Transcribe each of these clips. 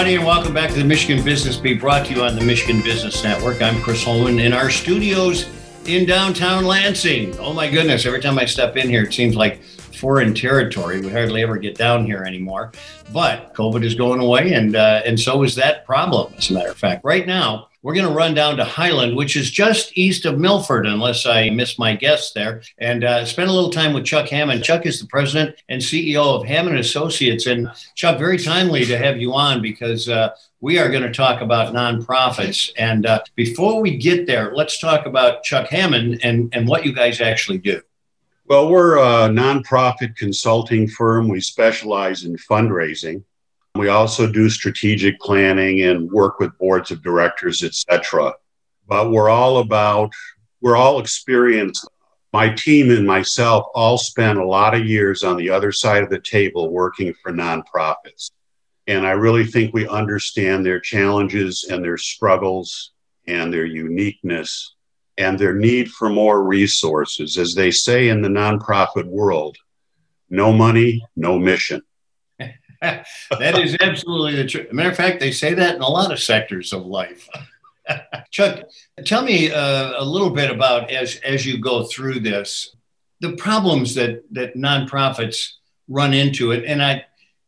everybody, and welcome back to the Michigan Business Beat, brought to you on the Michigan Business Network. I'm Chris Holman in our studios in downtown Lansing. Oh my goodness, every time I step in here, it seems like foreign territory. We hardly ever get down here anymore. But COVID is going away, and uh, and so is that problem. As a matter of fact, right now we're going to run down to Highland, which is just east of Milford, unless I miss my guess there, and uh, spend a little time with Chuck Hammond. Chuck is the president and CEO of Hammond Associates, and Chuck, very timely to have you on because uh, we are going to talk about nonprofits. And uh, before we get there, let's talk about Chuck Hammond and and what you guys actually do. Well, we're a nonprofit consulting firm. We specialize in fundraising. We also do strategic planning and work with boards of directors, etc. But we're all about, we're all experienced. My team and myself all spent a lot of years on the other side of the table working for nonprofits. And I really think we understand their challenges and their struggles and their uniqueness and their need for more resources. As they say in the nonprofit world, no money, no mission. that is absolutely the truth. Matter of fact, they say that in a lot of sectors of life. Chuck, tell me uh, a little bit about as as you go through this, the problems that that nonprofits run into it. And I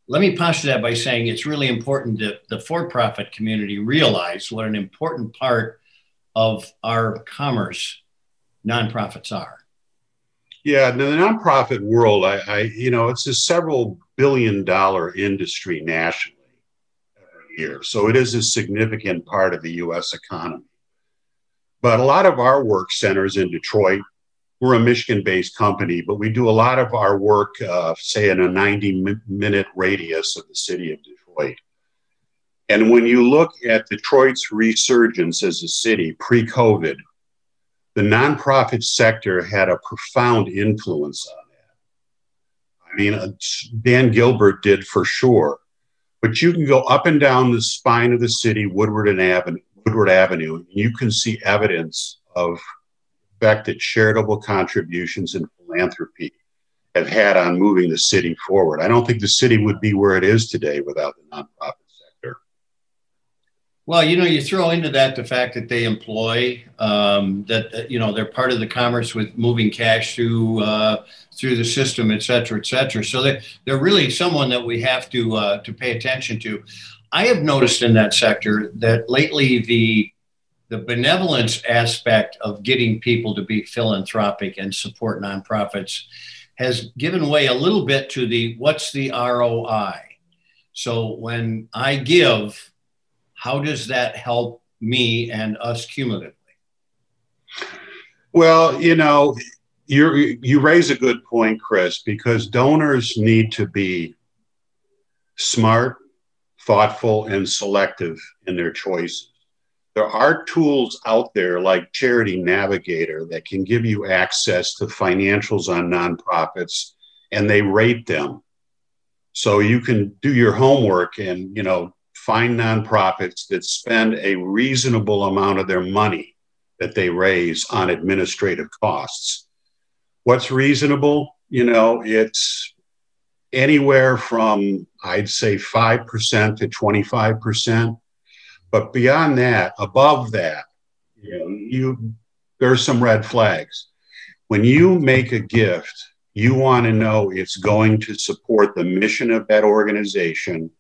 let me posture that by saying it's really important that the for-profit community realize what an important part of our commerce nonprofits are. Yeah, the nonprofit world, I, I you know, it's a several billion dollar industry nationally every year. So it is a significant part of the US economy. But a lot of our work centers in Detroit. We're a Michigan based company, but we do a lot of our work, uh, say, in a 90 minute radius of the city of Detroit. And when you look at Detroit's resurgence as a city pre COVID, the nonprofit sector had a profound influence on that. I mean, uh, Dan Gilbert did for sure. But you can go up and down the spine of the city, Woodward and Avenue, Woodward Avenue, and you can see evidence of the fact that charitable contributions and philanthropy have had on moving the city forward. I don't think the city would be where it is today without the nonprofit well, you know, you throw into that the fact that they employ um, that you know they're part of the commerce with moving cash through uh, through the system, et cetera, et cetera. So they they're really someone that we have to uh, to pay attention to. I have noticed in that sector that lately the the benevolence aspect of getting people to be philanthropic and support nonprofits has given way a little bit to the what's the ROI. So when I give how does that help me and us cumulatively? Well, you know, you you raise a good point, Chris, because donors need to be smart, thoughtful, and selective in their choices. There are tools out there like Charity Navigator that can give you access to financials on nonprofits and they rate them. So you can do your homework and, you know, find nonprofits that spend a reasonable amount of their money that they raise on administrative costs. What's reasonable? You know, it's anywhere from, I'd say, 5% to 25%. But beyond that, above that, you know, you, there's some red flags. When you make a gift, you want to know it's going to support the mission of that organization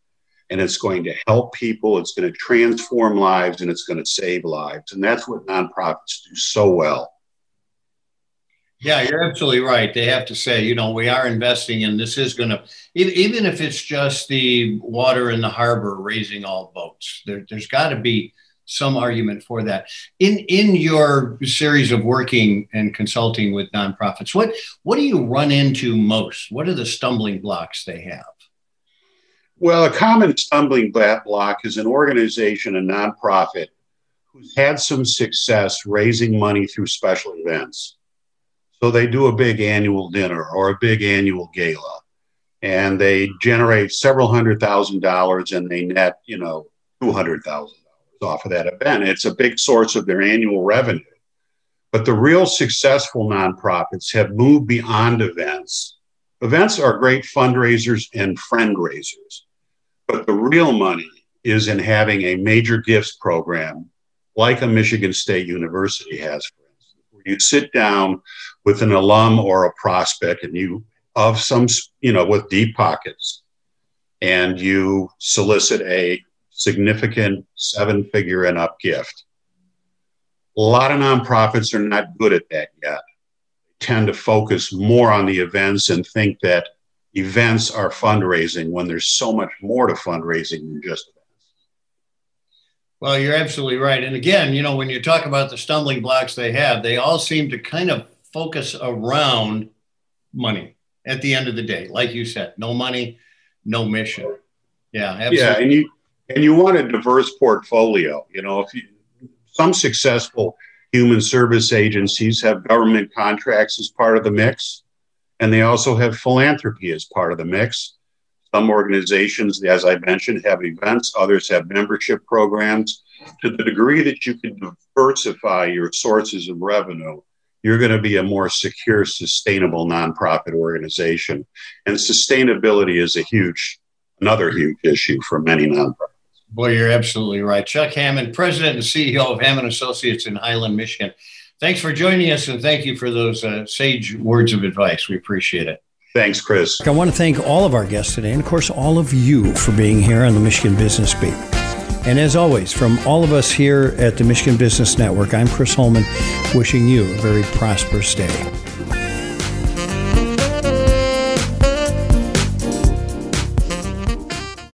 and it's going to help people, it's going to transform lives, and it's going to save lives. And that's what nonprofits do so well. Yeah, you're absolutely right. They have to say, you know, we are investing in this is going to, even if it's just the water in the harbor raising all boats, there, has got to be some argument for that. In in your series of working and consulting with nonprofits, what what do you run into most? What are the stumbling blocks they have? Well, a common stumbling block is an organization, a nonprofit, who's had some success raising money through special events. So they do a big annual dinner or a big annual gala, and they generate several hundred thousand dollars and they net, you know, two hundred thousand dollars off of that event. It's a big source of their annual revenue. But the real successful nonprofits have moved beyond events. Events are great fundraisers and friend raisers but the real money is in having a major gifts program like a Michigan State University has, for instance, where you sit down with an alum or a prospect and you of some, you know, with deep pockets, and you solicit a significant seven figure and up gift. A lot of nonprofits are not good at that yet. They tend to focus more on the events and think that events are fundraising when there's so much more to fundraising than just events. Well, you're absolutely right. And again, you know, when you talk about the stumbling blocks they have, they all seem to kind of focus around money at the end of the day. Like you said, no money, no mission. Yeah, absolutely. Yeah, and you and you want a diverse portfolio. You know, if you some successful human service agencies have government contracts as part of the mix, and they also have philanthropy as part of the mix. Some organizations, as I mentioned, have events, others have membership programs. To the degree that you can diversify your sources of revenue, you're going to be a more secure, sustainable nonprofit organization. And sustainability is a huge, another huge issue for many nonprofits. Boy, you're absolutely right. Chuck Hammond, President and CEO of Hammond Associates in Highland, Michigan. Thanks for joining us and thank you for those uh, sage words of advice. We appreciate it. Thanks, Chris. I want to thank all of our guests today and, of course, all of you for being here on the Michigan Business Beat. And as always, from all of us here at the Michigan Business Network, I'm Chris Holman, wishing you a very prosperous day.